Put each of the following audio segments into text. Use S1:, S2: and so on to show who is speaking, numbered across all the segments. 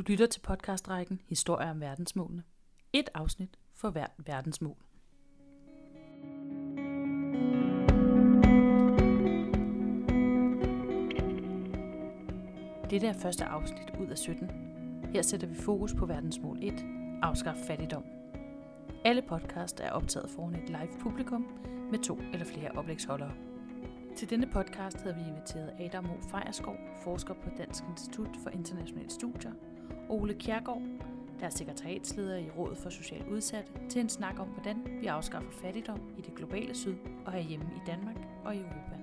S1: Du lytter til podcastrækken Historier om verdensmålene. Et afsnit for hvert verdensmål. Dette er første afsnit ud af 17. Her sætter vi fokus på verdensmål 1, afskaf fattigdom. Alle podcast er optaget foran et live publikum med to eller flere oplægsholdere. Til denne podcast havde vi inviteret Adam O. Fejerskov, forsker på Dansk Institut for Internationale Studier, Ole Kjærgaard, der er sekretariatsleder i Rådet for Socialt Udsatte, til en snak om, hvordan vi afskaffer fattigdom i det globale syd og herhjemme i Danmark og i Europa.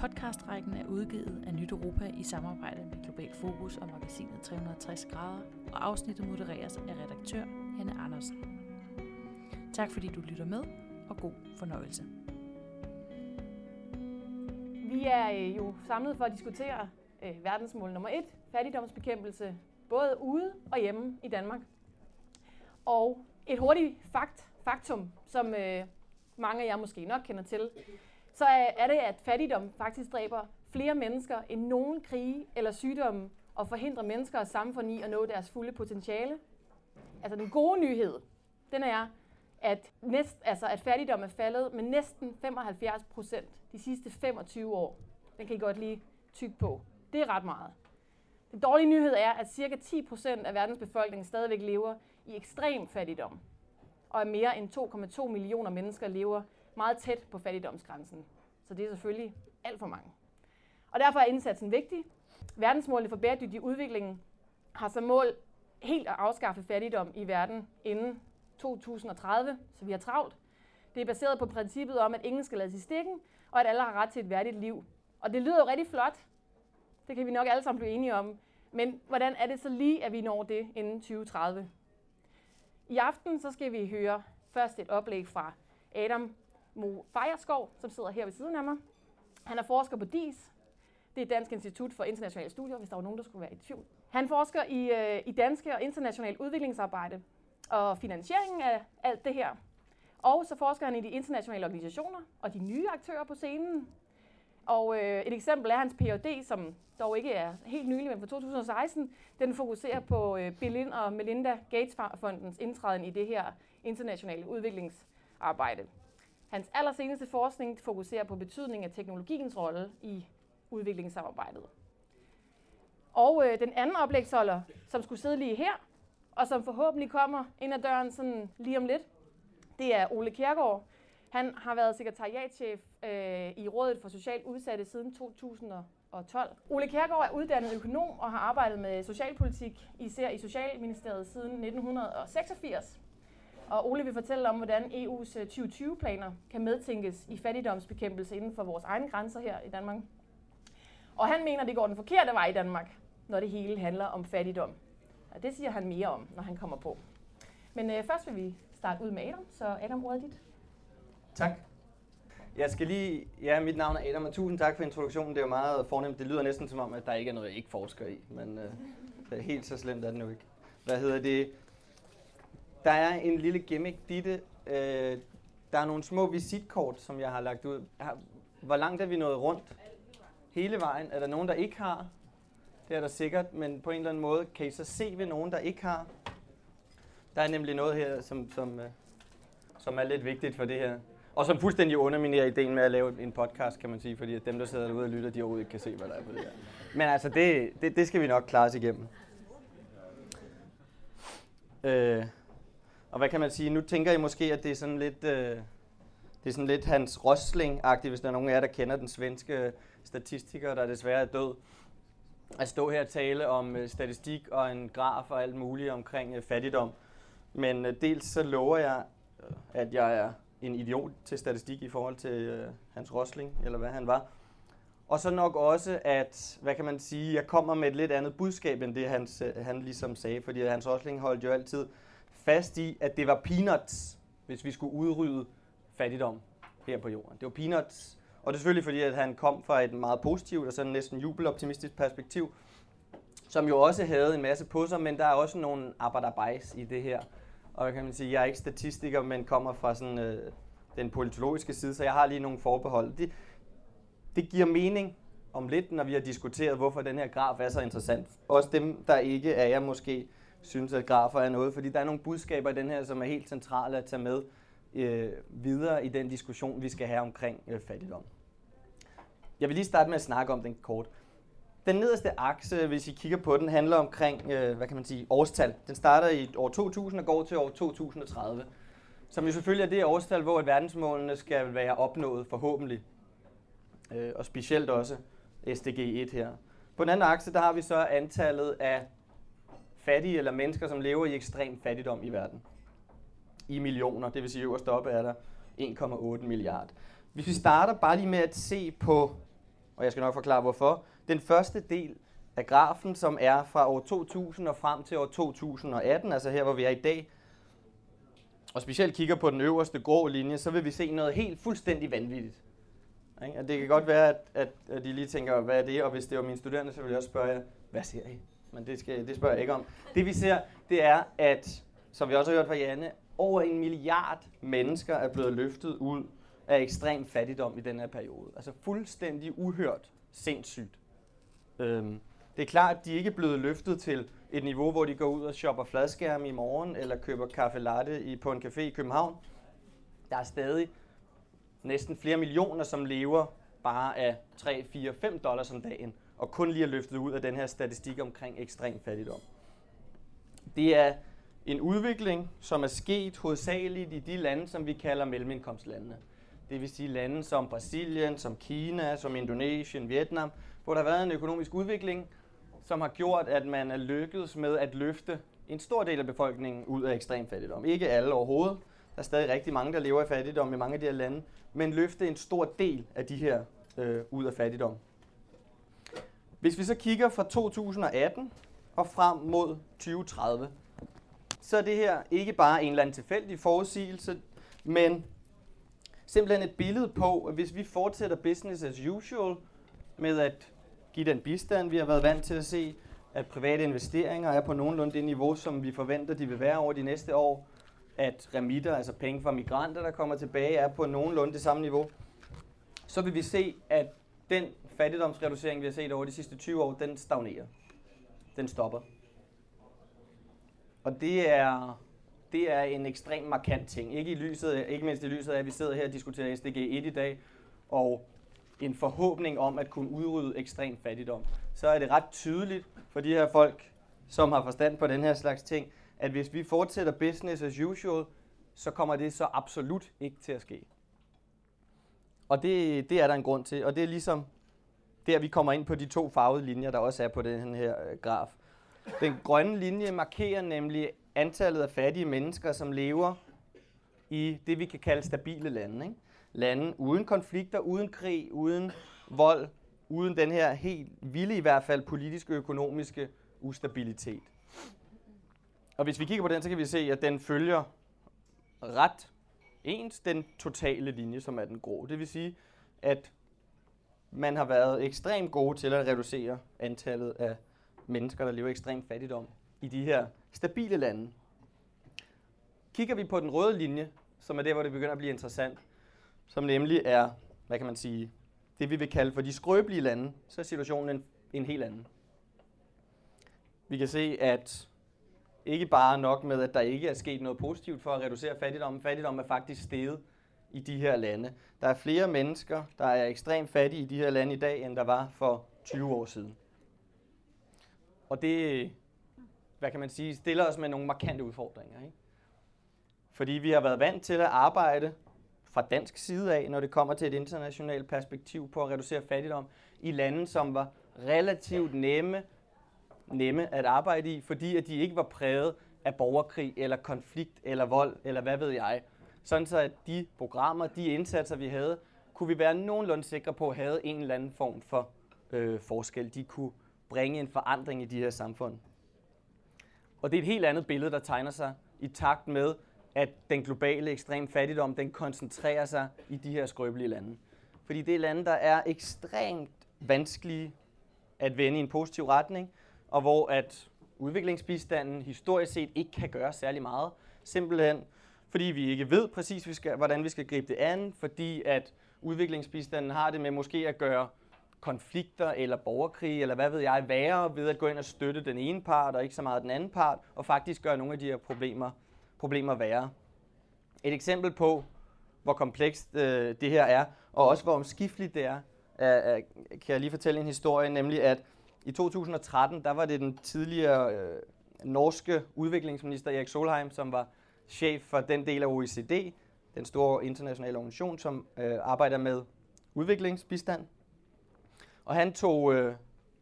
S1: Podcastrækken er udgivet af Nyt Europa i samarbejde med Global Fokus og magasinet 360 grader, og afsnittet modereres af redaktør Hanne Andersen. Tak fordi du lytter med, og god fornøjelse.
S2: Vi er øh, jo samlet for at diskutere øh, verdensmål nummer et, fattigdomsbekæmpelse, både ude og hjemme i Danmark. Og et hurtigt fakt, faktum, som øh, mange af jer måske nok kender til, så er, det, at fattigdom faktisk dræber flere mennesker end nogen krige eller sygdomme og forhindrer mennesker og samfund i at nå deres fulde potentiale. Altså den gode nyhed, den er, at, næst, altså at fattigdom er faldet med næsten 75 procent de sidste 25 år. Den kan I godt lige tykke på. Det er ret meget. Den dårlige nyhed er, at ca. 10% af verdens befolkning stadigvæk lever i ekstrem fattigdom, og at mere end 2,2 millioner mennesker lever meget tæt på fattigdomsgrænsen. Så det er selvfølgelig alt for mange. Og derfor er indsatsen vigtig. Verdensmålene for bæredygtig udvikling har som mål helt at afskaffe fattigdom i verden inden 2030, så vi har travlt. Det er baseret på princippet om, at ingen skal lades i stikken, og at alle har ret til et værdigt liv. Og det lyder jo rigtig flot. Det kan vi nok alle sammen blive enige om. Men hvordan er det så lige, at vi når det inden 2030? I aften så skal vi høre først et oplæg fra Adam Mo Fejerskov, som sidder her ved siden af mig. Han er forsker på DIS. Det er Dansk Institut for Internationale Studier, hvis der var nogen, der skulle være i tvivl. Han forsker i, øh, i danske og internationalt udviklingsarbejde og finansieringen af alt det her. Og så forsker han i de internationale organisationer og de nye aktører på scenen. Og øh, et eksempel er hans Ph.D., som dog ikke er helt nylig, men fra 2016. Den fokuserer på øh, Bill og Melinda Gates-fondens indtræden i det her internationale udviklingsarbejde. Hans allerseneste forskning fokuserer på betydningen af teknologiens rolle i udviklingssamarbejdet. Og øh, den anden oplægsholder, som skulle sidde lige her, og som forhåbentlig kommer ind ad døren sådan lige om lidt, det er Ole Kjærgaard. Han har været sekretariatchef øh, i Rådet for Socialt Udsatte siden 2012. Ole Kærgaard er uddannet økonom og har arbejdet med socialpolitik, især i Socialministeriet siden 1986. Og Ole vil fortælle om, hvordan EU's 2020-planer øh, kan medtænkes i fattigdomsbekæmpelse inden for vores egne grænser her i Danmark. Og han mener, det går den forkerte vej i Danmark, når det hele handler om fattigdom. Og det siger han mere om, når han kommer på. Men øh, først vil vi starte ud med Adam, så Adam, ordet dit.
S3: Tak. Jeg skal lige, ja, mit navn er Adam, og tusind tak for introduktionen. Det er jo meget fornemt. Det lyder næsten som om, at der ikke er noget, jeg ikke forsker i, men øh, det er helt så slemt er det nu ikke. Hvad hedder det? Der er en lille gimmick, Ditte. Øh, der er nogle små visitkort, som jeg har lagt ud. Hvor langt er vi nået rundt? Hele vejen. Er der nogen, der ikke har? Det er der sikkert, men på en eller anden måde kan I så se ved nogen, der ikke har. Der er nemlig noget her, som, som, øh, som er lidt vigtigt for det her. Og som fuldstændig underminerer ideen med at lave en podcast, kan man sige, fordi at dem, der sidder derude og lytter, de overhovedet ikke kan se, hvad der er på det her. Men altså, det, det, det skal vi nok klare os igennem. Øh, og hvad kan man sige? Nu tænker I måske, at det er sådan lidt, øh, det er sådan lidt Hans Rosling-agtigt, hvis der er nogen af jer, der kender den svenske statistiker, der desværre er død. At stå her og tale om øh, statistik og en graf og alt muligt omkring øh, fattigdom. Men øh, dels så lover jeg, at jeg er en idiot til statistik i forhold til øh, Hans Rosling, eller hvad han var. Og så nok også, at, hvad kan man sige, jeg kommer med et lidt andet budskab, end det han, øh, han ligesom sagde, fordi Hans Rosling holdt jo altid fast i, at det var peanuts, hvis vi skulle udrydde fattigdom her på jorden. Det var peanuts. Og det er selvfølgelig fordi, at han kom fra et meget positivt og sådan næsten jubeloptimistisk perspektiv, som jo også havde en masse på sig, men der er også nogle arbejderbejs i det her. Og kan man sige, jeg er ikke statistiker, men kommer fra sådan, øh, den politologiske side, så jeg har lige nogle forbehold. Det, det giver mening om lidt, når vi har diskuteret, hvorfor den her graf er så interessant. Også dem, der ikke er jeg måske synes, at grafer er noget, fordi der er nogle budskaber i den her, som er helt centrale at tage med øh, videre i den diskussion, vi skal have omkring øh, fattigdom. Jeg vil lige starte med at snakke om den kort. Den nederste akse, hvis I kigger på den, handler omkring, øh, hvad kan man sige, årstal. Den starter i år 2000 og går til år 2030. Som jo selvfølgelig er det årstal, hvor verdensmålene skal være opnået forhåbentlig. Øh, og specielt også SDG 1 her. På den anden akse, der har vi så antallet af fattige eller mennesker, som lever i ekstrem fattigdom i verden. I millioner, det vil sige øverst oppe er der 1,8 milliard. Hvis vi starter bare lige med at se på, og jeg skal nok forklare hvorfor, den første del af grafen, som er fra år 2000 og frem til år 2018, altså her hvor vi er i dag, og specielt kigger på den øverste grå linje, så vil vi se noget helt fuldstændig vanvittigt. Og det kan godt være, at, at, at de lige tænker, hvad er det? Og hvis det var mine studerende, så ville jeg også spørge jer, hvad ser I? Men det, skal, det spørger jeg ikke om. Det vi ser, det er, at, som vi også har hørt fra Janne, over en milliard mennesker er blevet løftet ud af ekstrem fattigdom i den her periode. Altså fuldstændig uhørt sindssygt. Øhm, det er klart, at de ikke er blevet løftet til et niveau, hvor de går ud og shopper fladskærme i morgen, eller køber kaffe latte i, på en café i København. Der er stadig næsten flere millioner, som lever bare af 3, 4, 5 dollars om dagen, og kun lige er løftet ud af den her statistik omkring ekstrem fattigdom. Det er en udvikling, som er sket hovedsageligt i de lande, som vi kalder mellemindkomstlandene. Det vil sige lande som Brasilien, som Kina, som Indonesien, Vietnam, hvor der har været en økonomisk udvikling, som har gjort, at man er lykkedes med at løfte en stor del af befolkningen ud af ekstrem fattigdom. Ikke alle overhovedet. Der er stadig rigtig mange, der lever i fattigdom i mange af de her lande, men løfte en stor del af de her øh, ud af fattigdom. Hvis vi så kigger fra 2018 og frem mod 2030, så er det her ikke bare en eller anden tilfældig forudsigelse, men simpelthen et billede på, at hvis vi fortsætter business as usual med at give den bistand, vi har været vant til at se, at private investeringer er på nogenlunde det niveau, som vi forventer, de vil være over de næste år, at remitter, altså penge fra migranter, der kommer tilbage, er på nogenlunde det samme niveau, så vil vi se, at den fattigdomsreducering, vi har set over de sidste 20 år, den stagnerer. Den stopper. Og det er, det er en ekstremt markant ting. Ikke, i lyset, ikke mindst i lyset af, at vi sidder her og diskuterer SDG 1 i dag, og en forhåbning om at kunne udrydde ekstrem fattigdom, så er det ret tydeligt for de her folk, som har forstand på den her slags ting, at hvis vi fortsætter business as usual, så kommer det så absolut ikke til at ske. Og det, det er der en grund til, og det er ligesom der, vi kommer ind på de to farvede linjer, der også er på den her øh, graf. Den grønne linje markerer nemlig antallet af fattige mennesker, som lever i det, vi kan kalde stabile lande. Ikke? Lande uden konflikter, uden krig, uden vold, uden den her helt vilde i hvert fald politiske og økonomiske ustabilitet. Og hvis vi kigger på den, så kan vi se, at den følger ret ens den totale linje, som er den grå. Det vil sige, at man har været ekstremt gode til at reducere antallet af mennesker, der lever i ekstrem fattigdom i de her stabile lande. Kigger vi på den røde linje, som er der, hvor det begynder at blive interessant, som nemlig er, hvad kan man sige, det vi vil kalde for de skrøbelige lande, så er situationen en, en helt anden. Vi kan se, at ikke bare nok med, at der ikke er sket noget positivt for at reducere fattigdom, fattigdom er faktisk steget i de her lande. Der er flere mennesker, der er ekstremt fattige i de her lande i dag, end der var for 20 år siden. Og det, hvad kan man sige, stiller os med nogle markante udfordringer. Ikke? Fordi vi har været vant til at arbejde fra dansk side af, når det kommer til et internationalt perspektiv på at reducere fattigdom, i lande, som var relativt nemme, nemme at arbejde i, fordi at de ikke var præget af borgerkrig eller konflikt eller vold eller hvad ved jeg. Sådan så at de programmer, de indsatser, vi havde, kunne vi være nogenlunde sikre på, at have en eller anden form for øh, forskel. De kunne bringe en forandring i de her samfund. Og det er et helt andet billede, der tegner sig i takt med, at den globale ekstrem fattigdom, den koncentrerer sig i de her skrøbelige lande. Fordi det er lande, der er ekstremt vanskelige at vende i en positiv retning, og hvor at udviklingsbistanden historisk set ikke kan gøre særlig meget. Simpelthen fordi vi ikke ved præcis, vi skal, hvordan vi skal gribe det an, fordi at udviklingsbistanden har det med måske at gøre konflikter eller borgerkrig, eller hvad ved jeg, værre ved at gå ind og støtte den ene part og ikke så meget den anden part, og faktisk gøre nogle af de her problemer, problemer værre. Et eksempel på, hvor komplekst øh, det her er, og også hvor omskifteligt det er, øh, kan jeg lige fortælle en historie, nemlig at i 2013, der var det den tidligere øh, norske udviklingsminister Erik Solheim, som var chef for den del af OECD, den store internationale organisation, som øh, arbejder med udviklingsbistand. Og han tog øh,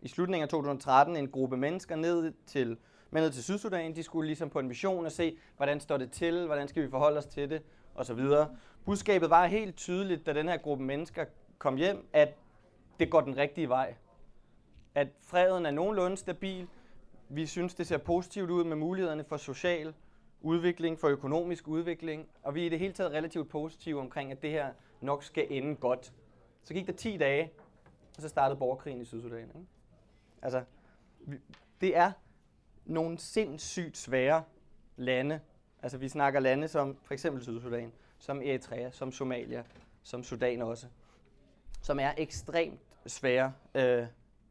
S3: i slutningen af 2013 en gruppe mennesker ned til, med ned til Sydsudan. De skulle ligesom på en mission og se, hvordan står det til, hvordan skal vi forholde os til det, osv. Budskabet var helt tydeligt, da den her gruppe mennesker kom hjem, at det går den rigtige vej. At freden er nogenlunde stabil. Vi synes, det ser positivt ud med mulighederne for social udvikling, for økonomisk udvikling, og vi er i det hele taget relativt positive omkring, at det her nok skal ende godt. Så gik der 10 dage, og så startede borgerkrigen i Sydsudan. Ikke? Altså, det er nogle sindssygt svære lande. Altså, vi snakker lande som for eksempel Sydsudan, som Eritrea, som Somalia, som Sudan også, som er ekstremt svære, øh,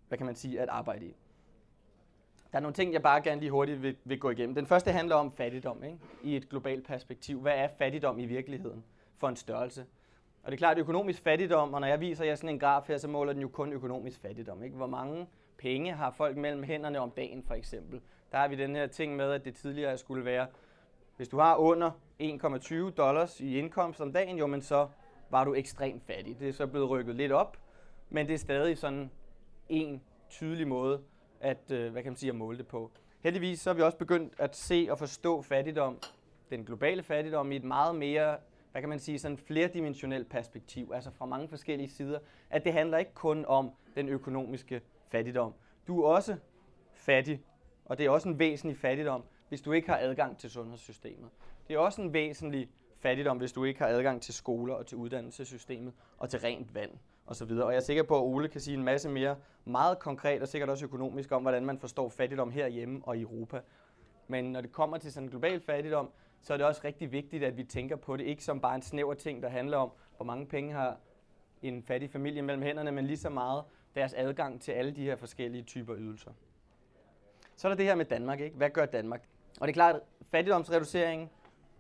S3: hvad kan man sige, at arbejde i. Der er nogle ting, jeg bare gerne lige hurtigt vil, vil gå igennem. Den første handler om fattigdom ikke? i et globalt perspektiv. Hvad er fattigdom i virkeligheden for en størrelse? Og det er klart, at økonomisk fattigdom, og når jeg viser jer sådan en graf her, så måler den jo kun økonomisk fattigdom. Ikke? Hvor mange penge har folk mellem hænderne om dagen, for eksempel. Der har vi den her ting med, at det tidligere skulle være, hvis du har under 1,20 dollars i indkomst om dagen, jo, men så var du ekstremt fattig. Det er så blevet rykket lidt op, men det er stadig sådan en tydelig måde at, øh, hvad kan man sige, at måle det på. Heldigvis så har vi også begyndt at se og forstå fattigdom, den globale fattigdom, i et meget mere hvad kan man sige, sådan flerdimensionelt perspektiv, altså fra mange forskellige sider, at det handler ikke kun om den økonomiske fattigdom. Du er også fattig, og det er også en væsentlig fattigdom, hvis du ikke har adgang til sundhedssystemet. Det er også en væsentlig fattigdom, hvis du ikke har adgang til skoler og til uddannelsessystemet og til rent vand osv. Og jeg er sikker på, at Ole kan sige en masse mere meget konkret og sikkert også økonomisk om, hvordan man forstår fattigdom herhjemme og i Europa. Men når det kommer til sådan en global fattigdom, så er det også rigtig vigtigt, at vi tænker på det ikke som bare en snæver ting, der handler om, hvor mange penge har en fattig familie mellem hænderne, men lige så meget deres adgang til alle de her forskellige typer ydelser. Så er der det her med Danmark. Ikke? Hvad gør Danmark? Og det er klart, at fattigdomsreducering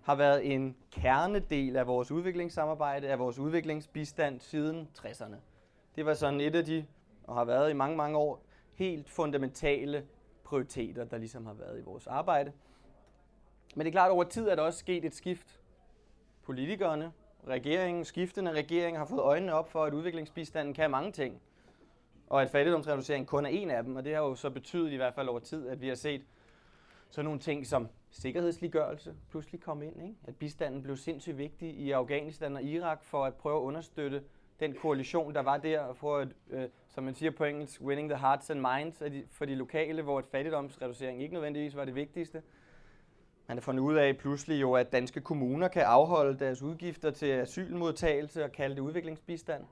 S3: har været en kernedel af vores udviklingssamarbejde, af vores udviklingsbistand siden 60'erne. Det var sådan et af de, og har været i mange, mange år, helt fundamentale prioriteter, der ligesom har været i vores arbejde. Men det er klart, at over tid er der også sket et skift. Politikerne, regeringen, skiftende regeringer har fået øjnene op for, at udviklingsbistanden kan mange ting. Og at fattigdomsreducering kun er en af dem, og det har jo så betydet i hvert fald over tid, at vi har set sådan nogle ting som sikkerhedsliggørelse pludselig kom ind. Ikke? At bistanden blev sindssygt vigtig i Afghanistan og Irak for at prøve at understøtte den koalition, der var der, og for at, øh, som man siger på engelsk, winning the hearts and minds for de lokale, hvor et fattigdomsreducering ikke nødvendigvis var det vigtigste. Man har fundet ud af pludselig jo, at danske kommuner kan afholde deres udgifter til asylmodtagelse og kalde det udviklingsbistand.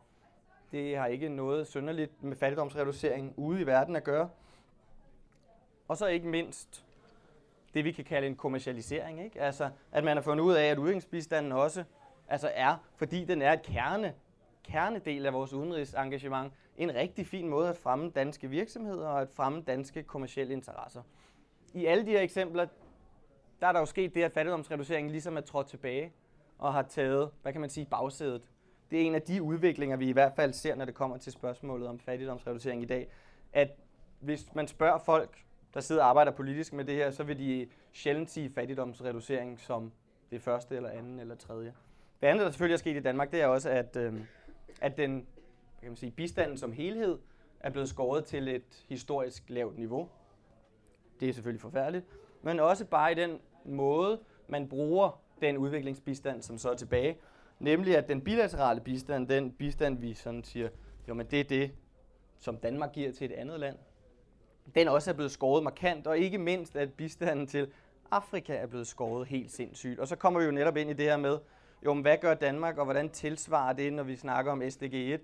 S3: Det har ikke noget synderligt med fattigdomsreducering ude i verden at gøre. Og så ikke mindst det, vi kan kalde en kommercialisering. Ikke? Altså, at man har fundet ud af, at udviklingsbistanden også altså er, fordi den er et kerne, kernedel af vores udenrigsengagement, en rigtig fin måde at fremme danske virksomheder og at fremme danske kommercielle interesser. I alle de her eksempler, der er der jo sket det, at fattigdomsreduceringen ligesom er trådt tilbage og har taget, hvad kan man sige, bagsædet. Det er en af de udviklinger, vi i hvert fald ser, når det kommer til spørgsmålet om fattigdomsreducering i dag, at hvis man spørger folk, der sidder og arbejder politisk med det her, så vil de sjældent sige fattigdomsreducering som det første eller anden eller tredje. Det andet, der selvfølgelig er sket i Danmark, det er også, at, øh, at den kan man sige, bistanden som helhed er blevet skåret til et historisk lavt niveau. Det er selvfølgelig forfærdeligt, men også bare i den måde, man bruger den udviklingsbistand, som så er tilbage. Nemlig at den bilaterale bistand, den bistand, vi sådan siger, jo, men det er det, som Danmark giver til et andet land, den også er blevet skåret markant, og ikke mindst, at bistanden til Afrika er blevet skåret helt sindssygt. Og så kommer vi jo netop ind i det her med, jo, men hvad gør Danmark, og hvordan tilsvarer det, når vi snakker om SDG 1,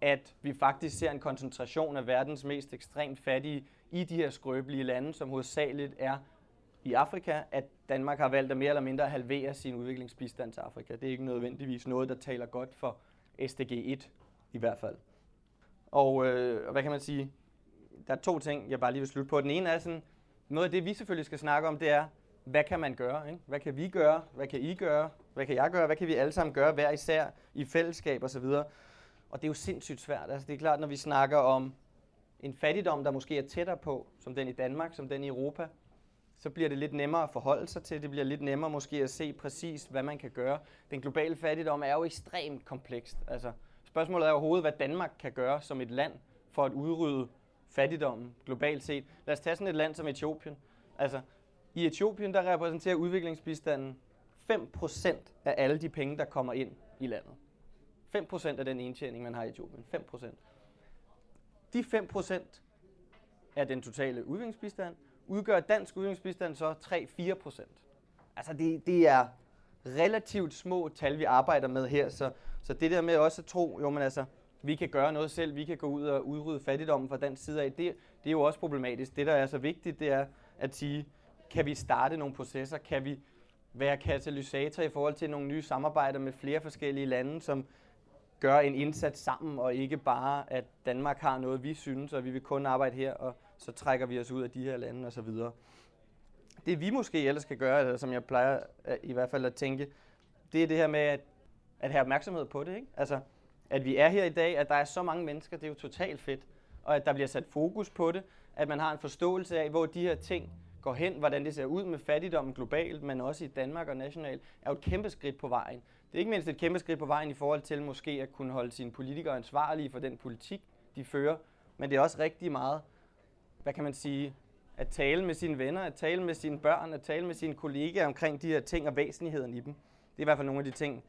S3: at vi faktisk ser en koncentration af verdens mest ekstremt fattige i de her skrøbelige lande, som hovedsageligt er i Afrika, at Danmark har valgt at mere eller mindre halvere sin udviklingsbistand til Afrika. Det er ikke nødvendigvis noget, der taler godt for SDG 1 i hvert fald. Og øh, hvad kan man sige? Der er to ting, jeg bare lige vil slutte på. Den ene er sådan, noget af det, vi selvfølgelig skal snakke om, det er, hvad kan man gøre? Ikke? Hvad kan vi gøre? Hvad kan I gøre? Hvad kan jeg gøre? Hvad kan vi alle sammen gøre hver især i fællesskab osv.? Og det er jo sindssygt svært. Altså, det er klart, når vi snakker om en fattigdom, der måske er tættere på, som den i Danmark, som den i Europa, så bliver det lidt nemmere at forholde sig til. Det bliver lidt nemmere måske at se præcis, hvad man kan gøre. Den globale fattigdom er jo ekstremt komplekst. Altså, spørgsmålet er overhovedet, hvad Danmark kan gøre som et land for at udrydde fattigdommen globalt set. Lad os tage sådan et land som Etiopien. Altså, i Etiopien, der repræsenterer udviklingsbistanden 5% af alle de penge, der kommer ind i landet. 5% af den indtjening, man har i Etiopien. 5%. De 5% af den totale udviklingsbistand udgør dansk udviklingsbistand så 3-4%. Altså det, det er relativt små tal, vi arbejder med her, så, så det der med også at tro, jo men altså, vi kan gøre noget selv, vi kan gå ud og udrydde fattigdommen fra den side af, det, det er jo også problematisk. Det, der er så vigtigt, det er at sige, kan vi starte nogle processer, kan vi være katalysator i forhold til nogle nye samarbejder med flere forskellige lande, som gør en indsats sammen, og ikke bare, at Danmark har noget, vi synes, og vi vil kun arbejde her, og så trækker vi os ud af de her lande osv. Det vi måske ellers skal gøre, eller som jeg plejer øh, i hvert fald at tænke, det er det her med at, at have opmærksomhed på det. Ikke? Altså, at vi er her i dag, at der er så mange mennesker, det er jo totalt fedt, og at der bliver sat fokus på det, at man har en forståelse af, hvor de her ting går hen, hvordan det ser ud med fattigdommen globalt, men også i Danmark og nationalt, er jo et kæmpe skridt på vejen. Det er ikke mindst et kæmpe skridt på vejen i forhold til måske at kunne holde sine politikere ansvarlige for den politik, de fører, men det er også rigtig meget, hvad kan man sige, at tale med sine venner, at tale med sine børn, at tale med sine kollegaer omkring de her ting og væsentligheden i dem. Det er i hvert fald nogle af de ting,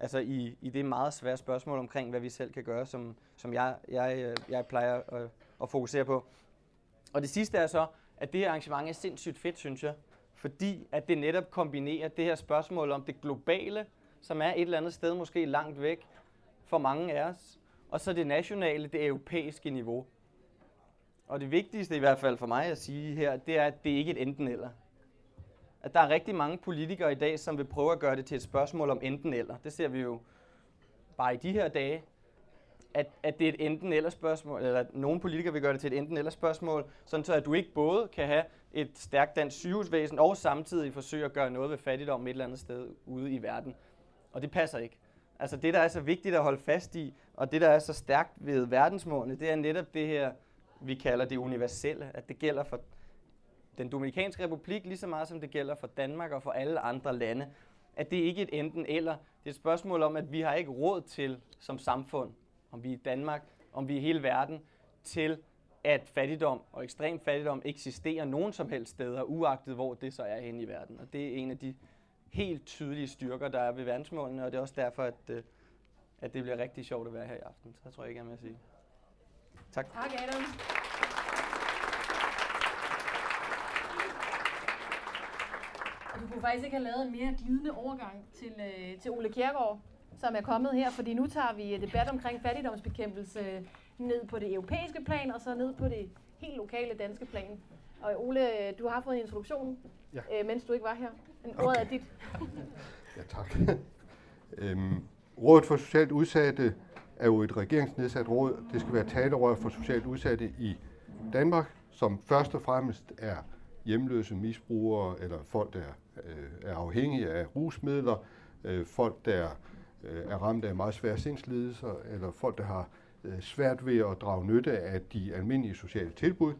S3: altså i, i det meget svære spørgsmål omkring, hvad vi selv kan gøre, som, som jeg, jeg, jeg plejer at, at fokusere på. Og det sidste er så, at det her arrangement er sindssygt fedt, synes jeg, fordi at det netop kombinerer det her spørgsmål om det globale, som er et eller andet sted måske langt væk for mange af os, og så det nationale, det europæiske niveau. Og det vigtigste i hvert fald for mig at sige her, det er, at det ikke er et enten eller. At der er rigtig mange politikere i dag, som vil prøve at gøre det til et spørgsmål om enten eller. Det ser vi jo bare i de her dage at, at det er et enten eller spørgsmål, eller at nogle politikere vil gøre det til et enten eller spørgsmål, sådan så at du ikke både kan have et stærkt dansk sygehusvæsen og samtidig forsøge at gøre noget ved fattigdom et eller andet sted ude i verden. Og det passer ikke. Altså det, der er så vigtigt at holde fast i, og det, der er så stærkt ved verdensmålene, det er netop det her, vi kalder det universelle, at det gælder for den Dominikanske Republik lige så meget, som det gælder for Danmark og for alle andre lande. At det ikke er et enten eller. Det er et spørgsmål om, at vi har ikke råd til som samfund om vi er i Danmark, om vi er i hele verden, til at fattigdom og ekstrem fattigdom eksisterer nogen som helst steder, uagtet hvor det så er henne i verden. Og det er en af de helt tydelige styrker, der er ved verdensmålene, og det er også derfor, at, øh, at det bliver rigtig sjovt at være her i aften. Så tror jeg ikke, jeg er med at sige. Tak.
S2: Tak, Adam. Du kunne faktisk ikke have lavet en mere glidende overgang til, øh, til Ole Kjærgaard, som er kommet her, fordi nu tager vi debat omkring fattigdomsbekæmpelse ned på det europæiske plan, og så ned på det helt lokale danske plan. Og Ole, du har fået en introduktion, ja. øh, mens du ikke var her. En okay. ordet er dit.
S4: ja, tak. øhm, Rådet for Socialt Udsatte er jo et regeringsnedsat råd. Det skal være talerør for socialt udsatte i Danmark, som først og fremmest er hjemløse misbrugere, eller folk, der øh, er afhængige af rusmidler, øh, folk, der øh, er ramt af meget svære sindslidelser, eller folk, der har øh, svært ved at drage nytte af de almindelige sociale tilbud.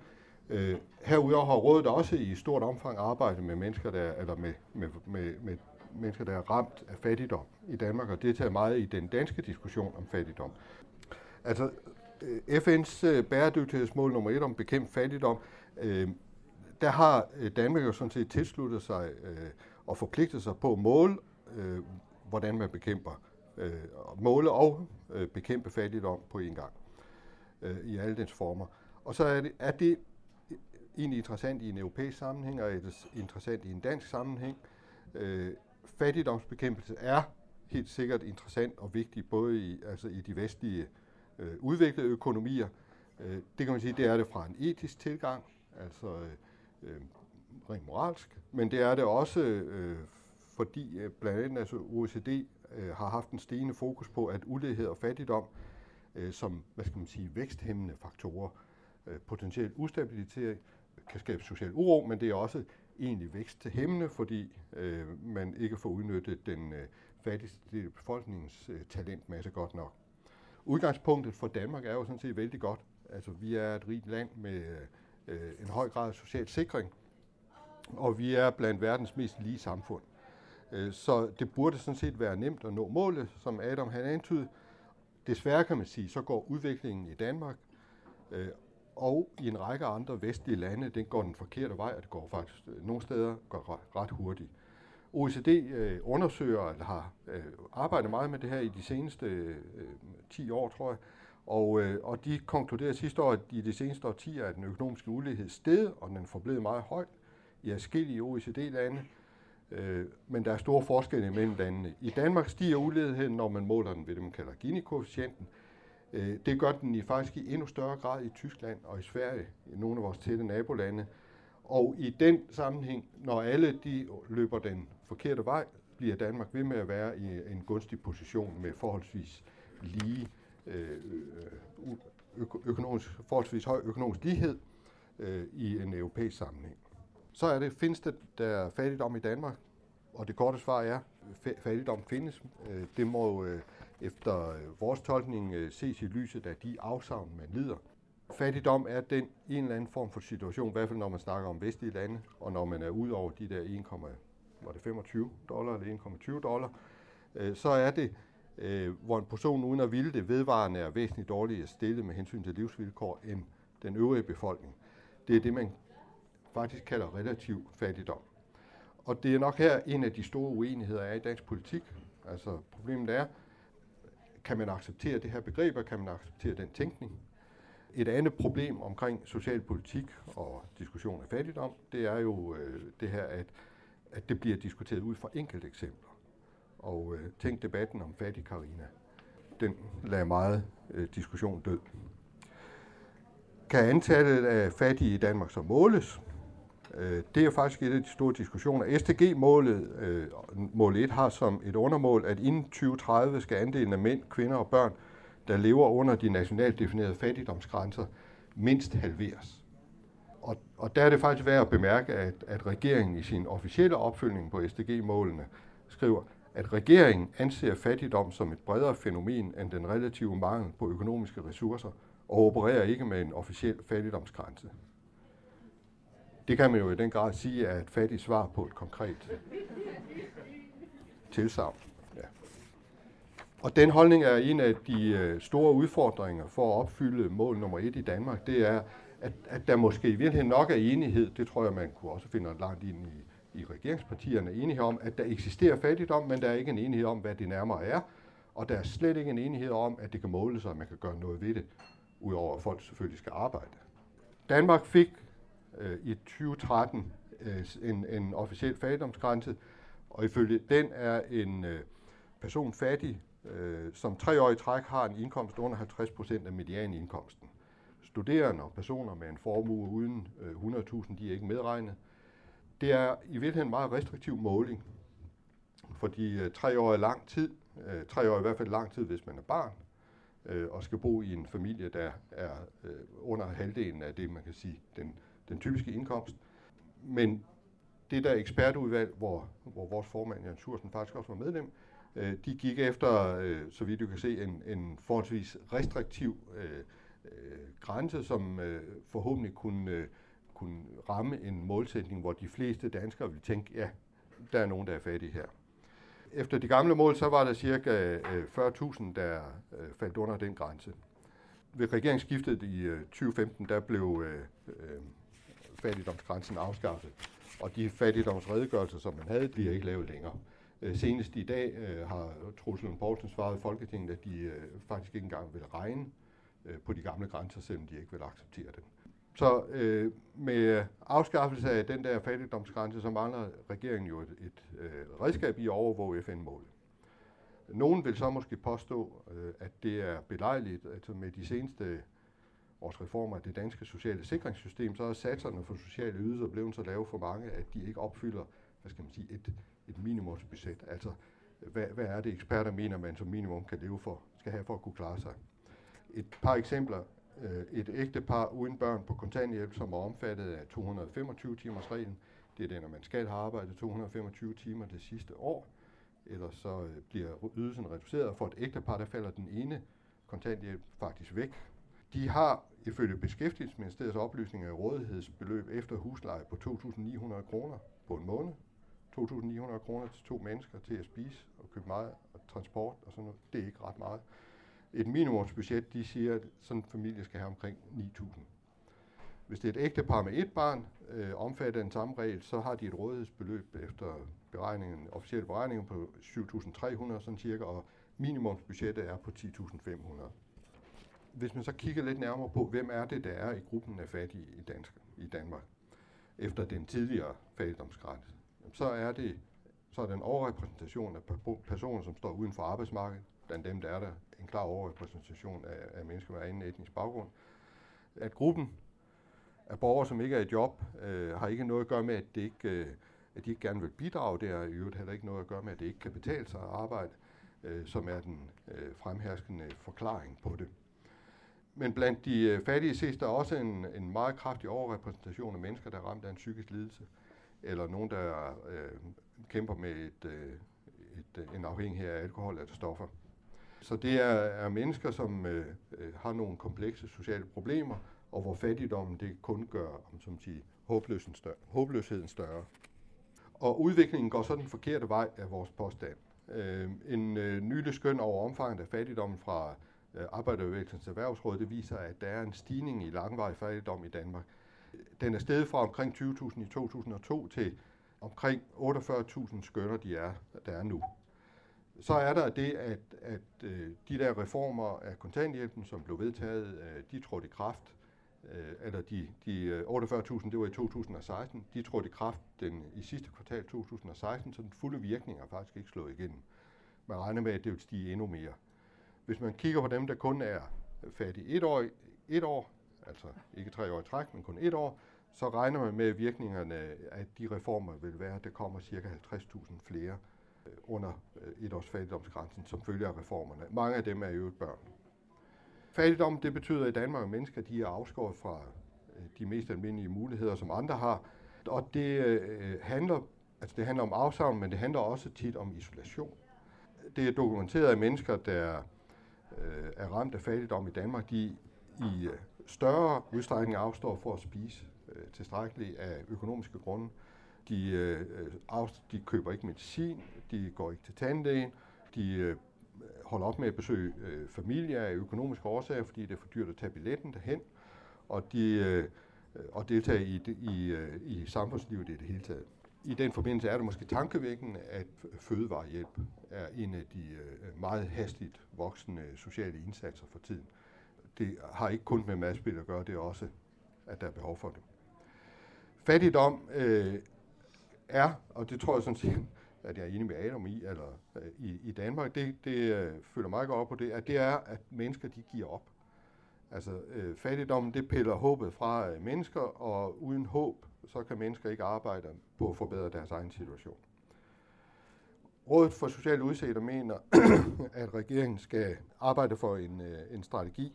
S4: Øh, herudover har rådet også i stort omfang arbejdet med mennesker, der, eller med, med, med, med mennesker, der er ramt af fattigdom i Danmark, og det tager meget i den danske diskussion om fattigdom. Altså, øh, FN's øh, bæredygtighedsmål nummer et om bekæmpe fattigdom, øh, der har øh, Danmark jo sådan set tilsluttet sig øh, og forpligtet sig på at måle, øh, hvordan man bekæmper øh, måle og øh, bekæmpe fattigdom på en gang øh, i alle dens former. Og så er det, er det egentlig interessant i en europæisk sammenhæng, og er det interessant i en dansk sammenhæng. Øh, fattigdomsbekæmpelse er helt sikkert interessant og vigtig, både i, altså i de vestlige øh, udviklede økonomier. Øh, det kan man sige, det er det fra en etisk tilgang, altså øh, øh rent moralsk, men det er det også øh, fordi øh, blandt andet altså OECD øh, har haft en stigende fokus på, at ulighed og fattigdom øh, som hvad skal man sige, væksthæmmende faktorer. Øh, potentiel ustabilitet kan skabe social uro, men det er også egentlig vækst til væksthæmmende, fordi øh, man ikke får udnyttet den øh, fattigste befolkningens øh, talentmasse godt nok. Udgangspunktet for Danmark er jo sådan set vældig godt. Altså, vi er et rigt land med øh, en høj grad af social sikring, og vi er blandt verdens mest lige samfund. Øh, så det burde sådan set være nemt at nå målet, som Adam han antydede. Desværre kan man sige, så går udviklingen i Danmark øh, og i en række andre vestlige lande, den går den forkerte vej, og det går faktisk øh, nogle steder går ret hurtigt. OECD øh, undersøger, eller har øh, arbejdet meget med det her i de seneste øh, 10 år, tror jeg, og, øh, og de konkluderer sidste år, at i de seneste årtier er den økonomiske ulighed steget, og den er forblevet meget høj i forskellige OECD-lande. Øh, men der er store forskelle mellem landene. I Danmark stiger uligheden, når man måler den ved det, man kalder Gini-koefficienten. Øh, det gør den i faktisk i endnu større grad i Tyskland og i Sverige, i nogle af vores tætte nabolande. Og i den sammenhæng, når alle de løber den forkerte vej, bliver Danmark ved med at være i en gunstig position med forholdsvis lige øh, økonomisk, forholdsvis høj økonomisk lighed øh, i en europæisk sammenhæng. Så er det, findes det der fattigdom i Danmark? Og det korte svar er, fattigdom findes. Øh, det må jo efter øh, vores tolkning øh, ses i lyset af de afsavn, man lider. Fattigdom er den en eller anden form for situation, i hvert fald når man snakker om vestlige lande, og når man er ud over de der 1,25 dollar eller 1,20 dollar, øh, så er det, hvor en person uden at ville det vedvarende er væsentligt dårligere stillet med hensyn til livsvilkår end den øvrige befolkning. Det er det, man faktisk kalder relativ fattigdom. Og det er nok her en af de store uenigheder er i dansk politik. Altså problemet er, kan man acceptere det her begreb, og kan man acceptere den tænkning? Et andet problem omkring socialpolitik og diskussion af fattigdom, det er jo øh, det her, at, at det bliver diskuteret ud fra enkelte eksempler. Og øh, tænk debatten om fattig Karina. Den lader meget øh, diskussion død. Kan antallet af fattige i Danmark så måles? Øh, det er faktisk et af de store diskussioner. SDG-målet, øh, mål 1, har som et undermål, at inden 2030 skal andelen af mænd, kvinder og børn, der lever under de nationalt definerede fattigdomsgrænser, mindst halveres. Og, og der er det faktisk værd at bemærke, at, at regeringen i sin officielle opfølgning på SDG-målene skriver, at regeringen anser fattigdom som et bredere fænomen end den relative mangel på økonomiske ressourcer og opererer ikke med en officiel fattigdomsgrænse. Det kan man jo i den grad sige er et fattigt svar på et konkret tilsavn. Ja. Og den holdning er en af de øh, store udfordringer for at opfylde mål nummer et i Danmark. Det er, at, at der måske i virkeligheden nok er enighed, det tror jeg, man kunne også finde langt ind i, i regeringspartierne, enighed om, at der eksisterer fattigdom, men der er ikke en enighed om, hvad det nærmere er. Og der er slet ikke en enighed om, at det kan måles, og man kan gøre noget ved det, udover at folk selvfølgelig skal arbejde. Danmark fik øh, i 2013 øh, en, en officiel fattigdomsgrænse, og ifølge den er en øh, person fattig, øh, som tre år i træk har en indkomst under 50 procent af medianindkomsten. Studerende og personer med en formue uden øh, 100.000, de er ikke medregnet. Det er i virkeligheden en meget restriktiv måling, fordi øh, tre år er lang tid, øh, tre år er i hvert fald lang tid, hvis man er barn, øh, og skal bo i en familie, der er øh, under halvdelen af det, man kan sige, den den typiske indkomst. Men det der ekspertudvalg, hvor, hvor vores formand Jan Sursen faktisk også var medlem, øh, de gik efter, øh, så vidt du kan se, en, en forholdsvis restriktiv øh, øh, grænse, som øh, forhåbentlig kunne, øh, kunne ramme en målsætning, hvor de fleste danskere ville tænke, ja, der er nogen, der er fattige her. Efter de gamle mål, så var der cirka øh, 40.000, der øh, faldt under den grænse. Ved regeringsskiftet i øh, 2015, der blev fattigdomsgrænsen afskaffet. Og de fattigdomsredegørelser, som man havde, bliver ikke lavet længere. Øh, senest i dag øh, har Truls Lund Poulsen svaret Folketinget, at de øh, faktisk ikke engang vil regne øh, på de gamle grænser, selvom de ikke vil acceptere dem. Så øh, med afskaffelse af den der fattigdomsgrænse, så mangler regeringen jo et, et øh, redskab i at overvåge FN-målet. Nogen vil så måske påstå, øh, at det er belejligt, altså med de seneste vores reformer af det danske sociale sikringssystem, så er satserne for sociale ydelser blevet så lave for mange, at de ikke opfylder hvad skal man sige, et, et minimumsbudget. Altså, hvad, hvad er det eksperter mener, man som minimum kan leve for, skal have for at kunne klare sig? Et par eksempler. Et et ægtepar uden børn på kontanthjælp, som er omfattet af 225 timers reglen. Det er det, når man skal have arbejdet 225 timer det sidste år. Ellers så øh, bliver ydelsen reduceret, for et ægtepar, der falder den ene kontanthjælp faktisk væk. De har ifølge Beskæftigelsesministeriets oplysninger af rådighedsbeløb efter husleje på 2.900 kroner på en måned. 2.900 kroner til to mennesker til at spise og købe mad og transport og sådan noget. Det er ikke ret meget. Et minimumsbudget, de siger, at sådan en familie skal have omkring 9.000. Hvis det er et ægtepar med et barn, øh, omfattet af den samme regel, så har de et rådighedsbeløb efter beregningen, officielle beregninger på 7.300 sådan cirka, og minimumsbudgettet er på 10.500. Hvis man så kigger lidt nærmere på, hvem er det, der er i gruppen af fattige i, dansk, i Danmark, efter den tidligere fattigdomsgrænse, så er det så er den en overrepræsentation af personer, som står uden for arbejdsmarkedet. Blandt dem der er der en klar overrepræsentation af, af mennesker med anden etnisk baggrund. At gruppen af borgere, som ikke er i job, øh, har ikke noget at gøre med, at, det ikke, øh, at de ikke gerne vil bidrage. Det har i øvrigt heller ikke noget at gøre med, at det ikke kan betale sig at arbejde, øh, som er den øh, fremherskende forklaring på det. Men blandt de øh, fattige ses der også en, en meget kraftig overrepræsentation af mennesker, der er ramt af en psykisk lidelse, eller nogen, der øh, kæmper med et, øh, et, øh, en afhængighed af alkohol eller stoffer. Så det er, er mennesker, som øh, øh, har nogle komplekse sociale problemer, og hvor fattigdommen det kun gør om som siger, håbløsheden, større, håbløsheden større. Og udviklingen går så den forkerte vej af vores påstand. Øh, en øh, nylig skøn over omfanget af fattigdommen fra Øh, Arbejderbevægelsens Erhvervsråd, det viser, at der er en stigning i langvarig fattigdom i Danmark. Den er steget fra omkring 20.000 i 2002 til omkring 48.000 skønner, de er, der er nu. Så er der det, at, at øh, de der reformer af kontanthjælpen, som blev vedtaget, øh, de trådte i kraft, eller de, de 48.000, det var i 2016, de trådte i kraft den, i sidste kvartal 2016, så den fulde virkning er faktisk ikke slået igennem. Man regner med, at det vil stige endnu mere. Hvis man kigger på dem, der kun er fattige et år, et år altså ikke tre år i træk, men kun et år, så regner man med, at virkningerne af de reformer vil være, at der kommer ca. 50.000 flere øh, under øh, et års fattigdomsgrænsen, som følger af reformerne. Mange af dem er jo børn. Fattigdom, det betyder i Danmark, at mennesker de er afskåret fra øh, de mest almindelige muligheder, som andre har. Og det handler, altså det handler om afsavn, men det handler også tit om isolation. Det er dokumenteret, at mennesker, der øh, er ramt af fattigdom i Danmark, de i øh, større udstrækning afstår for at spise øh, tilstrækkeligt af økonomiske grunde. De, øh, af, de køber ikke medicin, de går ikke til tandlægen, de øh, holder op med at besøge øh, familie af økonomiske årsager, fordi det er for dyrt at tage billetten derhen, og de øh, øh og deltage i, i, øh, i samfundslivet i det hele taget. I den forbindelse er det måske tankevækkende, at fødevarehjælp er en af de øh, meget hastigt voksende sociale indsatser for tiden det har ikke kun med madspil at gøre, det er også, at der er behov for det. Fattigdom øh, er, og det tror jeg sådan set, at jeg er enig med Adam i, eller øh, i, i Danmark, det, det øh, føler mig godt op på det, at det er, at mennesker de giver op. Altså øh, fattigdom, det piller håbet fra øh, mennesker, og uden håb, så kan mennesker ikke arbejde på at forbedre deres egen situation. Rådet for Socialt Udsætter mener, at regeringen skal arbejde for en, øh, en strategi,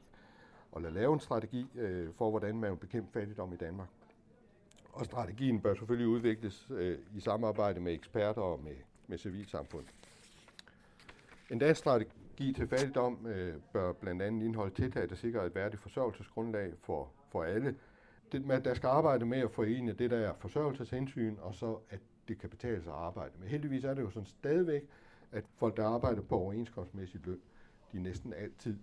S4: og lave en strategi øh, for, hvordan man vil bekæmpe fattigdom i Danmark. Og strategien bør selvfølgelig udvikles øh, i samarbejde med eksperter og med, med civilsamfund. En dansk strategi til fattigdom øh, bør blandt andet indeholde tiltag, der sikrer et værdigt forsørgelsesgrundlag for, for alle. Det, med, at der skal arbejde med at forene det, der forsørgelseshensyn, og så at det kan betale sig at arbejde. Men heldigvis er det jo sådan stadigvæk, at folk, der arbejder på overenskomstmæssig løn, de næsten altid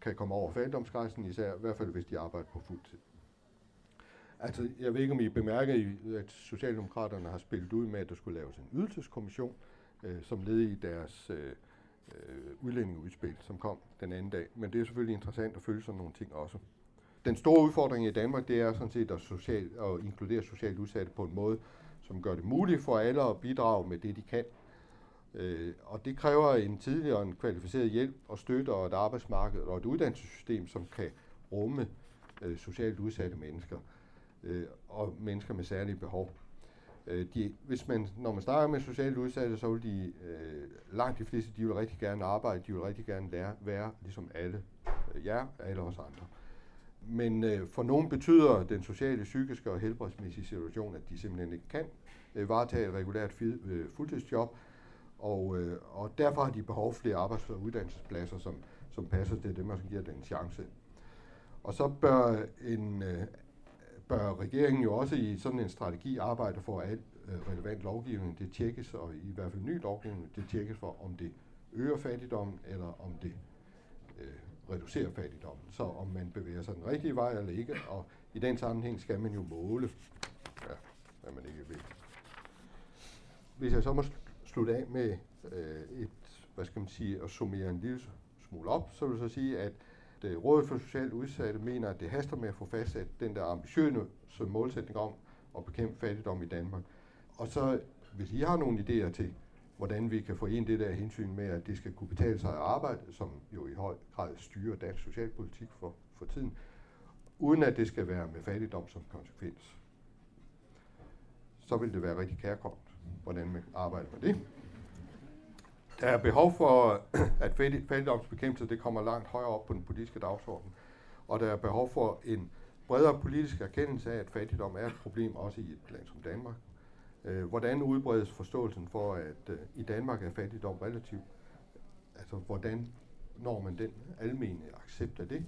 S4: kan komme over fattigdomsgrænsen, især i hvert fald hvis de arbejder på fuld tid. Altså, jeg ved ikke, om I bemærker, at Socialdemokraterne har spillet ud med, at der skulle laves en ydelseskommission, øh, som led i deres øh, øh, udlændingeudspil, som kom den anden dag. Men det er selvfølgelig interessant at følge sådan nogle ting også. Den store udfordring i Danmark, det er sådan set at, social, at inkludere socialt udsatte på en måde, som gør det muligt for alle at bidrage med det, de kan Øh, og det kræver en tidligere en kvalificeret hjælp og støtte og et arbejdsmarked og et uddannelsessystem, som kan rumme øh, socialt udsatte mennesker øh, og mennesker med særlige behov. Øh, de, hvis man, når man starter med socialt udsatte, så vil de, øh, langt de fleste, de vil rigtig gerne arbejde, de vil rigtig gerne lære, være ligesom alle øh, jer, alle os andre. Men øh, for nogen betyder den sociale, psykiske og helbredsmæssige situation, at de simpelthen ikke kan øh, varetage et regulært fid, øh, fuldtidsjob, og, øh, og derfor har de behov for flere arbejds- og uddannelsespladser, som, som passer til dem, og som giver den chance. Og så bør, en, øh, bør regeringen jo også i sådan en strategi arbejde for, at al øh, relevant lovgivning det tjekkes, og i hvert fald ny lovgivning det tjekkes for, om det øger fattigdommen, eller om det reducere fattigdommen. Så om man bevæger sig den rigtige vej eller ikke, og i den sammenhæng skal man jo måle, ja, hvad man ikke vil. Hvis jeg så må slutte af med øh, et, hvad skal man sige, at summere en lille smule op, så vil jeg så sige, at det Rådet for Socialt Udsatte mener, at det haster med at få fastsat den der ambitiøse målsætning om at bekæmpe fattigdom i Danmark. Og så, hvis I har nogle idéer til, hvordan vi kan forene det der hensyn med, at det skal kunne betale sig at arbejde, som jo i høj grad styrer dansk socialpolitik for, for tiden, uden at det skal være med fattigdom som konsekvens. Så vil det være rigtig kærkommet, hvordan man arbejder med det. Der er behov for, at fattigdomsbekæmpelse det kommer langt højere op på den politiske dagsorden, og der er behov for en bredere politisk erkendelse af, at fattigdom er et problem også i et land som Danmark. Øh, hvordan udbredes forståelsen for, at øh, i Danmark er fattigdom relativt? Altså, hvordan når man den almene accept af det?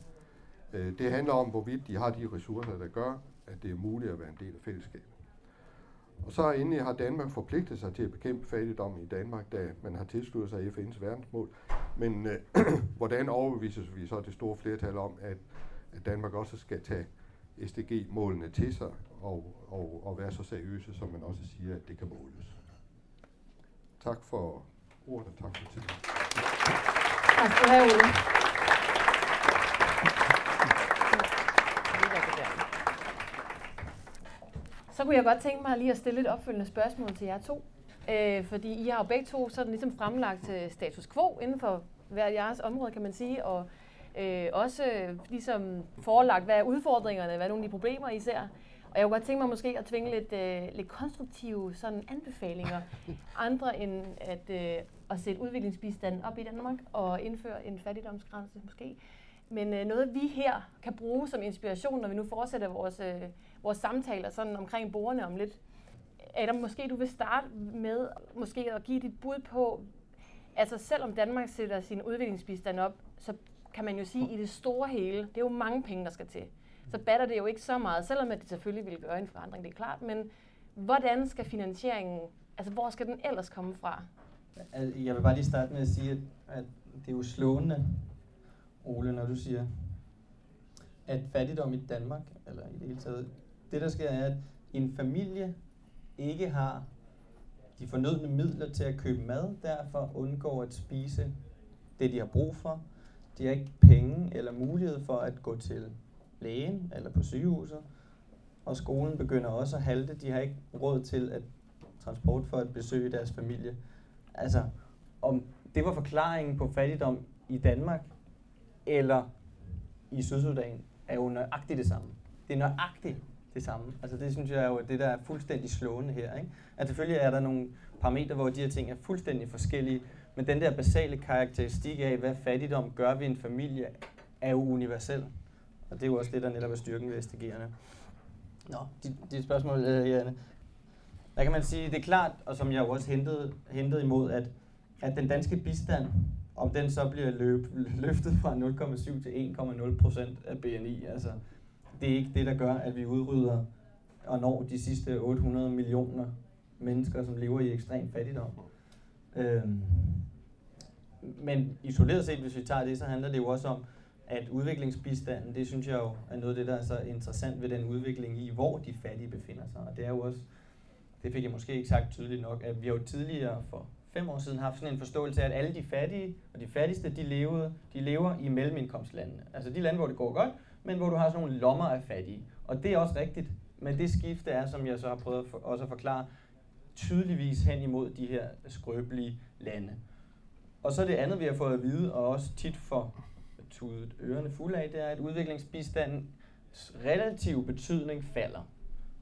S4: Øh, det handler om, hvorvidt de har de ressourcer, der gør, at det er muligt at være en del af fællesskabet. Og så endelig har Danmark forpligtet sig til at bekæmpe fattigdom i Danmark, da man har tilsluttet sig FN's verdensmål. Men øh, hvordan overbevises vi så det store flertal om, at, at Danmark også skal tage SDG-målene til sig og, og, og være så seriøse, som man også siger, at det kan måles. Tak for ordet, og tak for tiden.
S2: Tak skal du have, Ole. Så kunne jeg godt tænke mig lige at stille et opfølgende spørgsmål til jer to. Øh, fordi I har jo begge to sådan ligesom fremlagt øh, status quo inden for hver jeres område, kan man sige, og øh, også øh, ligesom forelagt, hvad er udfordringerne, hvad er nogle af de problemer, I ser. Og jeg kunne godt tænke mig måske at tvinge lidt, øh, lidt konstruktive sådan anbefalinger, andre end at, øh, at sætte udviklingsbistanden op i Danmark og indføre en fattigdomsgrænse måske. Men øh, noget vi her kan bruge som inspiration, når vi nu fortsætter vores, øh, vores samtaler sådan omkring borgerne om lidt. Adam, måske du vil starte med måske at give dit bud på, altså selvom Danmark sætter sin udviklingsbistand op, så kan man jo sige, i det store hele, det er jo mange penge, der skal til. Så batter det jo ikke så meget, selvom det selvfølgelig vil gøre en forandring, det er klart, men hvordan skal finansieringen, altså hvor skal den ellers komme fra?
S3: Jeg vil bare lige starte med at sige, at, at det er jo slående, Ole, når du siger, at fattigdom i Danmark, eller i det hele taget, det der sker er, at en familie ikke har de fornødne midler til at købe mad, derfor undgår at spise det, de har brug for, de har ikke penge eller mulighed for at gå til lægen eller på sygehuset. Og skolen begynder også at halte. De har ikke råd til at transport for at besøge deres familie. Altså, om det var forklaringen på fattigdom i Danmark eller i Sydsudan, er jo nøjagtigt det samme. Det er nøjagtigt det samme. Altså det synes jeg er jo det, der er fuldstændig slående her. Ikke? At selvfølgelig er der nogle parametre, hvor de her ting er fuldstændig forskellige, men den der basale karakteristik af, hvad fattigdom gør ved en familie, er jo universel. Og det er jo også det, der netop er styrken ved SDG'erne. Nå, dit, dit spørgsmål, øh, uh, Janne. Der kan man sige, det er klart, og som jeg jo også hentede, hentede imod, at, at den danske bistand, om den så bliver løb, løftet fra 0,7 til 1,0 procent af BNI, altså, det er ikke det, der gør, at vi udrydder og når de sidste 800 millioner mennesker, som lever i ekstrem fattigdom. Øhm, men isoleret set, hvis vi tager det, så handler det jo også om, at udviklingsbistanden, det synes jeg jo er noget af det, der er så interessant ved den udvikling i, hvor de fattige befinder sig. Og det er jo også, det fik jeg måske ikke sagt tydeligt nok, at vi har jo tidligere for fem år siden haft sådan en forståelse af, at alle de fattige og de fattigste, de, levede, de lever i mellemindkomstlandene. Altså de lande, hvor det går godt, men hvor du har sådan nogle lommer af fattige. Og det er også rigtigt, men det skifte er, som jeg så har prøvet også at forklare, tydeligvis hen imod de her skrøbelige lande. Og så det andet, vi har fået at vide, og også tit for tudet ørerne fulde af, det er, at udviklingsbistandens relative betydning falder.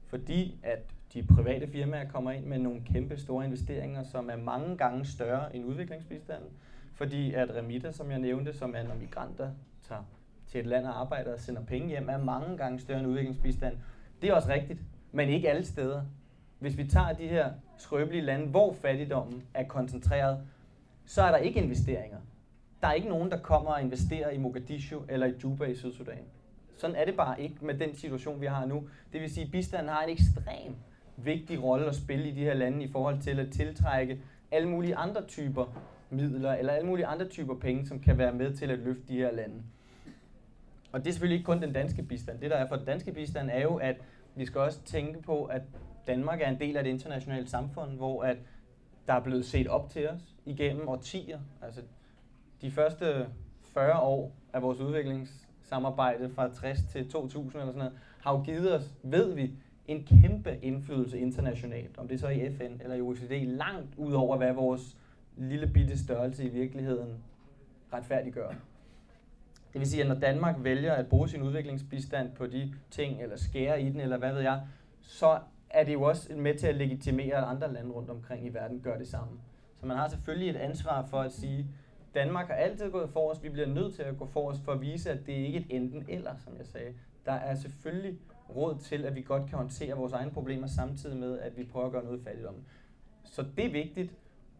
S3: Fordi at de private firmaer kommer ind med nogle kæmpe store investeringer, som er mange gange større end udviklingsbistanden. Fordi at remitter, som jeg nævnte, som er, når migranter tager til et land og arbejder og sender penge hjem, er mange gange større end udviklingsbistand. Det er også rigtigt, men ikke alle steder. Hvis vi tager de her skrøbelige lande, hvor fattigdommen er koncentreret, så er der ikke investeringer. Der er ikke nogen, der kommer og investerer i Mogadishu eller i Juba i Sydsudan. Sådan er det bare ikke med den situation, vi har nu. Det vil sige, at bistanden har en ekstrem vigtig rolle at spille i de her lande i forhold til at tiltrække alle mulige andre typer midler eller alle mulige andre typer penge, som kan være med til at løfte de her lande. Og det er selvfølgelig ikke kun den danske bistand. Det der er for den danske bistand er jo, at vi skal også tænke på, at Danmark er en del af det internationale samfund, hvor at der er blevet set op til os igennem årtier. Altså de første 40 år af vores udviklingssamarbejde fra 60 til 2000 eller sådan noget, har jo givet os, ved vi, en kæmpe indflydelse internationalt, om det er så i FN eller i OECD, langt ud over hvad vores lille bitte størrelse i virkeligheden retfærdiggør. Det vil sige, at når Danmark vælger at bruge sin udviklingsbistand på de ting, eller skære i den, eller hvad ved jeg, så er det jo også med til at legitimere, at andre lande rundt omkring i verden gør det samme. Så man har selvfølgelig et ansvar for at sige, Danmark har altid gået forrest, vi bliver nødt til at gå forrest for at vise, at det ikke er et enten eller, som jeg sagde. Der er selvfølgelig råd til, at vi godt kan håndtere vores egne problemer samtidig med, at vi prøver at gøre noget i fattigdommen. Så det er vigtigt.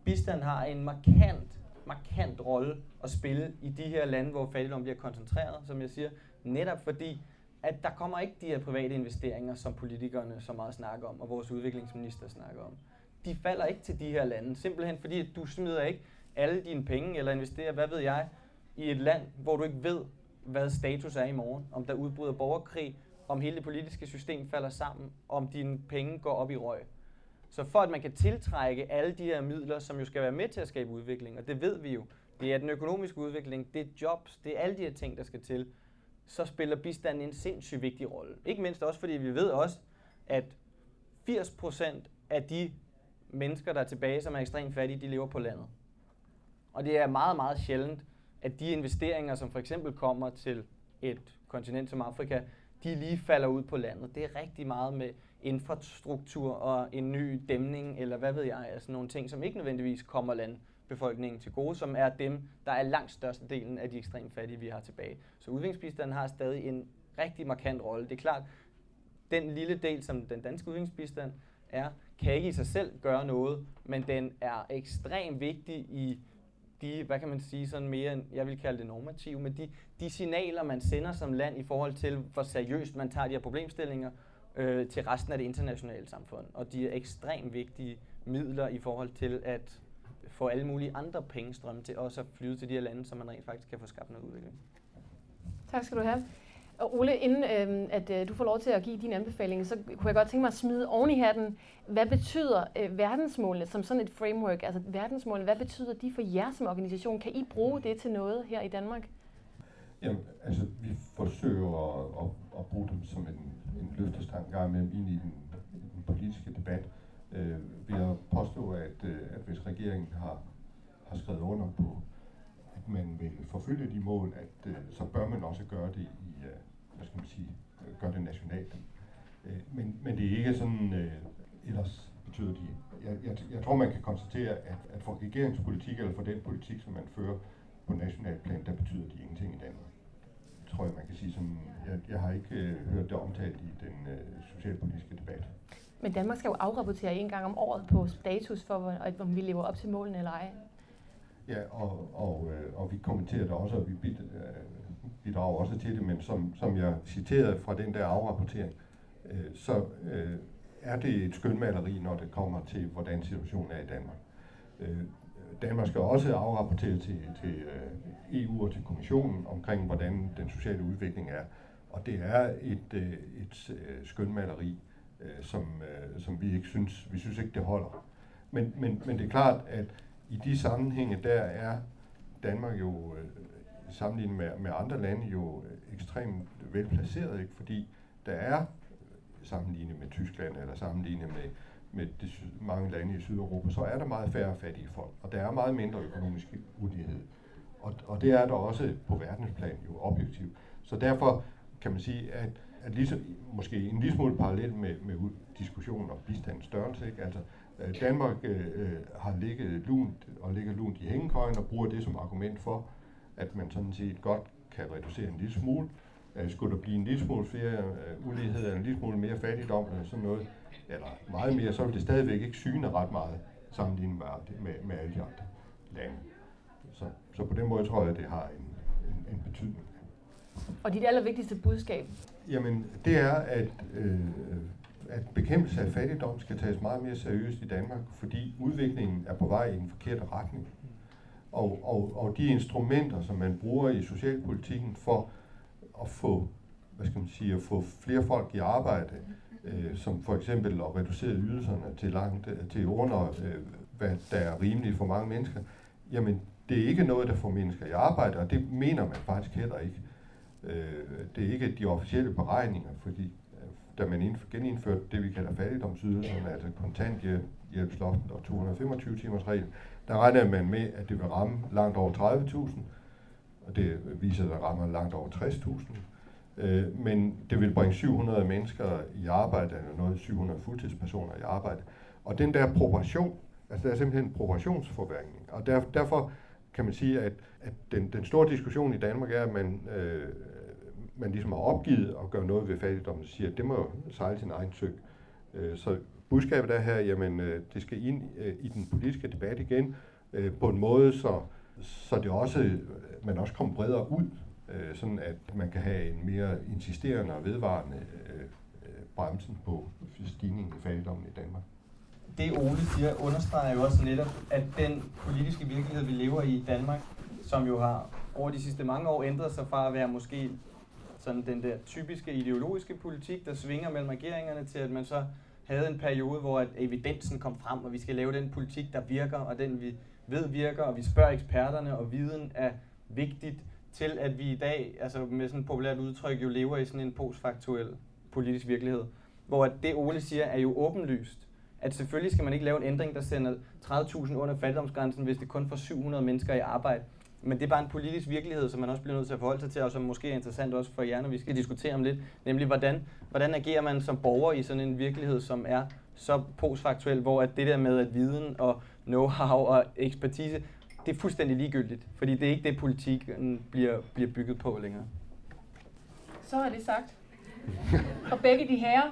S3: Bistand har en markant, markant rolle at spille i de her lande, hvor fattigdom bliver koncentreret, som jeg siger, netop fordi, at der kommer ikke de her private investeringer, som politikerne så meget snakker om, og vores udviklingsminister snakker om. De falder ikke til de her lande, simpelthen fordi, at du smider ikke alle dine penge, eller investerer, hvad ved jeg, i et land, hvor du ikke ved, hvad status er i morgen. Om der udbryder borgerkrig, om hele det politiske system falder sammen, om dine penge går op i røg. Så for at man kan tiltrække alle de her midler, som jo skal være med til at skabe udvikling, og det ved vi jo, det er den økonomiske udvikling, det er jobs, det er alle de her ting, der skal til, så spiller bistanden en sindssygt vigtig rolle. Ikke mindst også, fordi vi ved også, at 80% af de mennesker, der er tilbage, som er ekstremt fattige, de lever på landet. Og det er meget, meget sjældent, at de investeringer, som for eksempel kommer til et kontinent som Afrika, de lige falder ud på landet. Det er rigtig meget med infrastruktur og en ny dæmning, eller hvad ved jeg, altså nogle ting, som ikke nødvendigvis kommer landbefolkningen til gode, som er dem, der er langt størstedelen af de ekstremt fattige, vi har tilbage. Så udviklingsbistanden har stadig en rigtig markant rolle. Det er klart, den lille del, som den danske udviklingsbistand er, kan ikke i sig selv gøre noget, men den er ekstremt vigtig i de, hvad kan man sige, sådan mere, jeg vil kalde det normative, men de, de signaler, man sender som land i forhold til, hvor seriøst man tager de her problemstillinger øh, til resten af det internationale samfund. Og de er ekstremt vigtige midler i forhold til at få alle mulige andre pengestrømme til også at flyde til de her lande, så man rent faktisk kan få skabt noget udvikling.
S2: Tak skal du have. Og Ole, inden øh, at øh, du får lov til at give din anbefaling, så kunne jeg godt tænke mig at smide oven i hatten, hvad betyder øh, verdensmålene som sådan et framework? Altså verdensmålene, hvad betyder de for jer som organisation? Kan I bruge det til noget her i Danmark?
S4: Jamen, altså, vi forsøger at, at, at bruge dem som en, en løftestang gang imellem ind i den, i den politiske debat. Øh, ved at påstå, at, øh, at hvis regeringen har, har skrevet under på, at man vil forfølge de mål, at øh, så bør man også gøre det hvad skal man sige, gør det nationalt. Øh, men, men det er ikke sådan, øh, ellers betyder de, jeg, jeg, jeg tror man kan konstatere, at, at for regeringspolitik eller for den politik, som man fører på national plan, der betyder de ingenting i Danmark. Det tror jeg, man kan sige sådan, jeg, jeg har ikke øh, hørt det omtalt i den øh, socialpolitiske debat.
S2: Men Danmark skal jo afrapportere en gang om året på status for, om vi lever op til målene eller ej.
S4: Ja, og, og, øh, og vi kommenterer det også, og vi bid, øh, bidrager også til det, men som, som jeg citerede fra den der afrapportering, øh, så øh, er det et skønmaleri, når det kommer til, hvordan situationen er i Danmark. Øh, Danmark skal også afrapportere til, til øh, EU og til kommissionen omkring, hvordan den sociale udvikling er. Og det er et, øh, et øh, skønmaleri, øh, som, øh, som vi ikke synes, vi synes ikke, det holder. Men, men, men det er klart, at i de sammenhænge, der er Danmark jo øh, sammenlignet med, med andre lande jo ekstremt velplaceret, ikke? fordi der er øh, sammenlignet med Tyskland eller sammenlignet med, med de mange lande i Sydeuropa, så er der meget færre fattige folk, og der er meget mindre økonomisk ulighed. Og, og det er der også på verdensplan jo objektivt. Så derfor kan man sige, at, at ligesom, måske en lille smule parallel med, med diskussionen om bistandens størrelse, ikke? altså øh, Danmark øh, øh, har ligget lunt og ligger lunt i hængekøjen og bruger det som argument for, at man sådan set godt kan reducere en lille smule. Øh, skulle der blive en lille smule flere øh, ulighed, en lille smule mere fattigdom eller sådan noget, eller meget mere, så vil det stadigvæk ikke syne ret meget sammenlignet med, med, med alle de andre lande. Så, så på den måde tror jeg, at det har en, en, en betydning.
S2: Og dit allervigtigste budskab?
S4: Jamen, det er, at, øh, at bekæmpelse af fattigdom skal tages meget mere seriøst i Danmark, fordi udviklingen er på vej i en forkert retning. Og, og, og de instrumenter, som man bruger i socialpolitikken for at få, hvad skal man sige, at få flere folk i arbejde, øh, som for eksempel at reducere ydelserne til, langt, øh, til under, øh, hvad der er rimeligt for mange mennesker, jamen det er ikke noget, der får mennesker i arbejde, og det mener man faktisk heller ikke. Øh, det er ikke de officielle beregninger, fordi øh, da man genindførte det, vi kalder fattigdomsydelserne, altså kontanthjælpsloften og 225 timers regel, der regner man med, at det vil ramme langt over 30.000, og det viser, at det rammer langt over 60.000. Øh, men det vil bringe 700 mennesker i arbejde, eller noget 700 fuldtidspersoner i arbejde. Og den der proportion, altså der er simpelthen en proportionsforværing. Og der, derfor kan man sige, at, at den, den store diskussion i Danmark er, at man, øh, man ligesom har opgivet at gøre noget ved fattigdommen, og siger, at det må sejle sin egen søg. Øh, så budskabet er her, jamen øh, det skal ind øh, i den politiske debat igen, øh, på en måde, så, så det også, øh, man også kommer bredere ud, øh, sådan at man kan have en mere insisterende og vedvarende øh, øh, bremsen på stigningen i fattigdommen i Danmark.
S3: Det Ole siger, understreger jo også netop, at den politiske virkelighed, vi lever i i Danmark, som jo har over de sidste mange år ændret sig fra at være måske sådan den der typiske ideologiske politik, der svinger mellem regeringerne, til at man så havde en periode, hvor at evidensen kom frem, og vi skal lave den politik, der virker, og den vi ved virker, og vi spørger eksperterne, og viden er vigtigt til, at vi i dag, altså med sådan et populært udtryk, jo lever i sådan en postfaktuel politisk virkelighed. Hvor at det Ole siger er jo åbenlyst, at selvfølgelig skal man ikke lave en ændring, der sender 30.000 under fattigdomsgrænsen, hvis det kun får 700 mennesker i arbejde. Men det er bare en politisk virkelighed, som man også bliver nødt til at forholde sig til, og som måske er interessant også for jer, når vi skal diskutere om lidt. Nemlig, hvordan, hvordan agerer man som borger i sådan en virkelighed, som er så postfaktuel, hvor at det der med at viden og know-how og ekspertise, det er fuldstændig ligegyldigt. Fordi det er ikke det, politik bliver, bliver bygget på længere.
S2: Så er det sagt. Og begge de herrer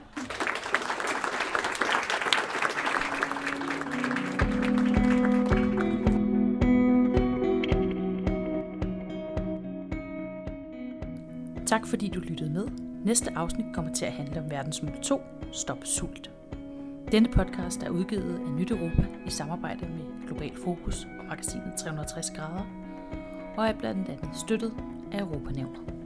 S1: Tak fordi du lyttede med. Næste afsnit kommer til at handle om verdensmål 2, Stop Sult. Denne podcast er udgivet af Nyt Europa i samarbejde med Global Fokus og magasinet 360 grader, og er blandt andet støttet af Europanævnet.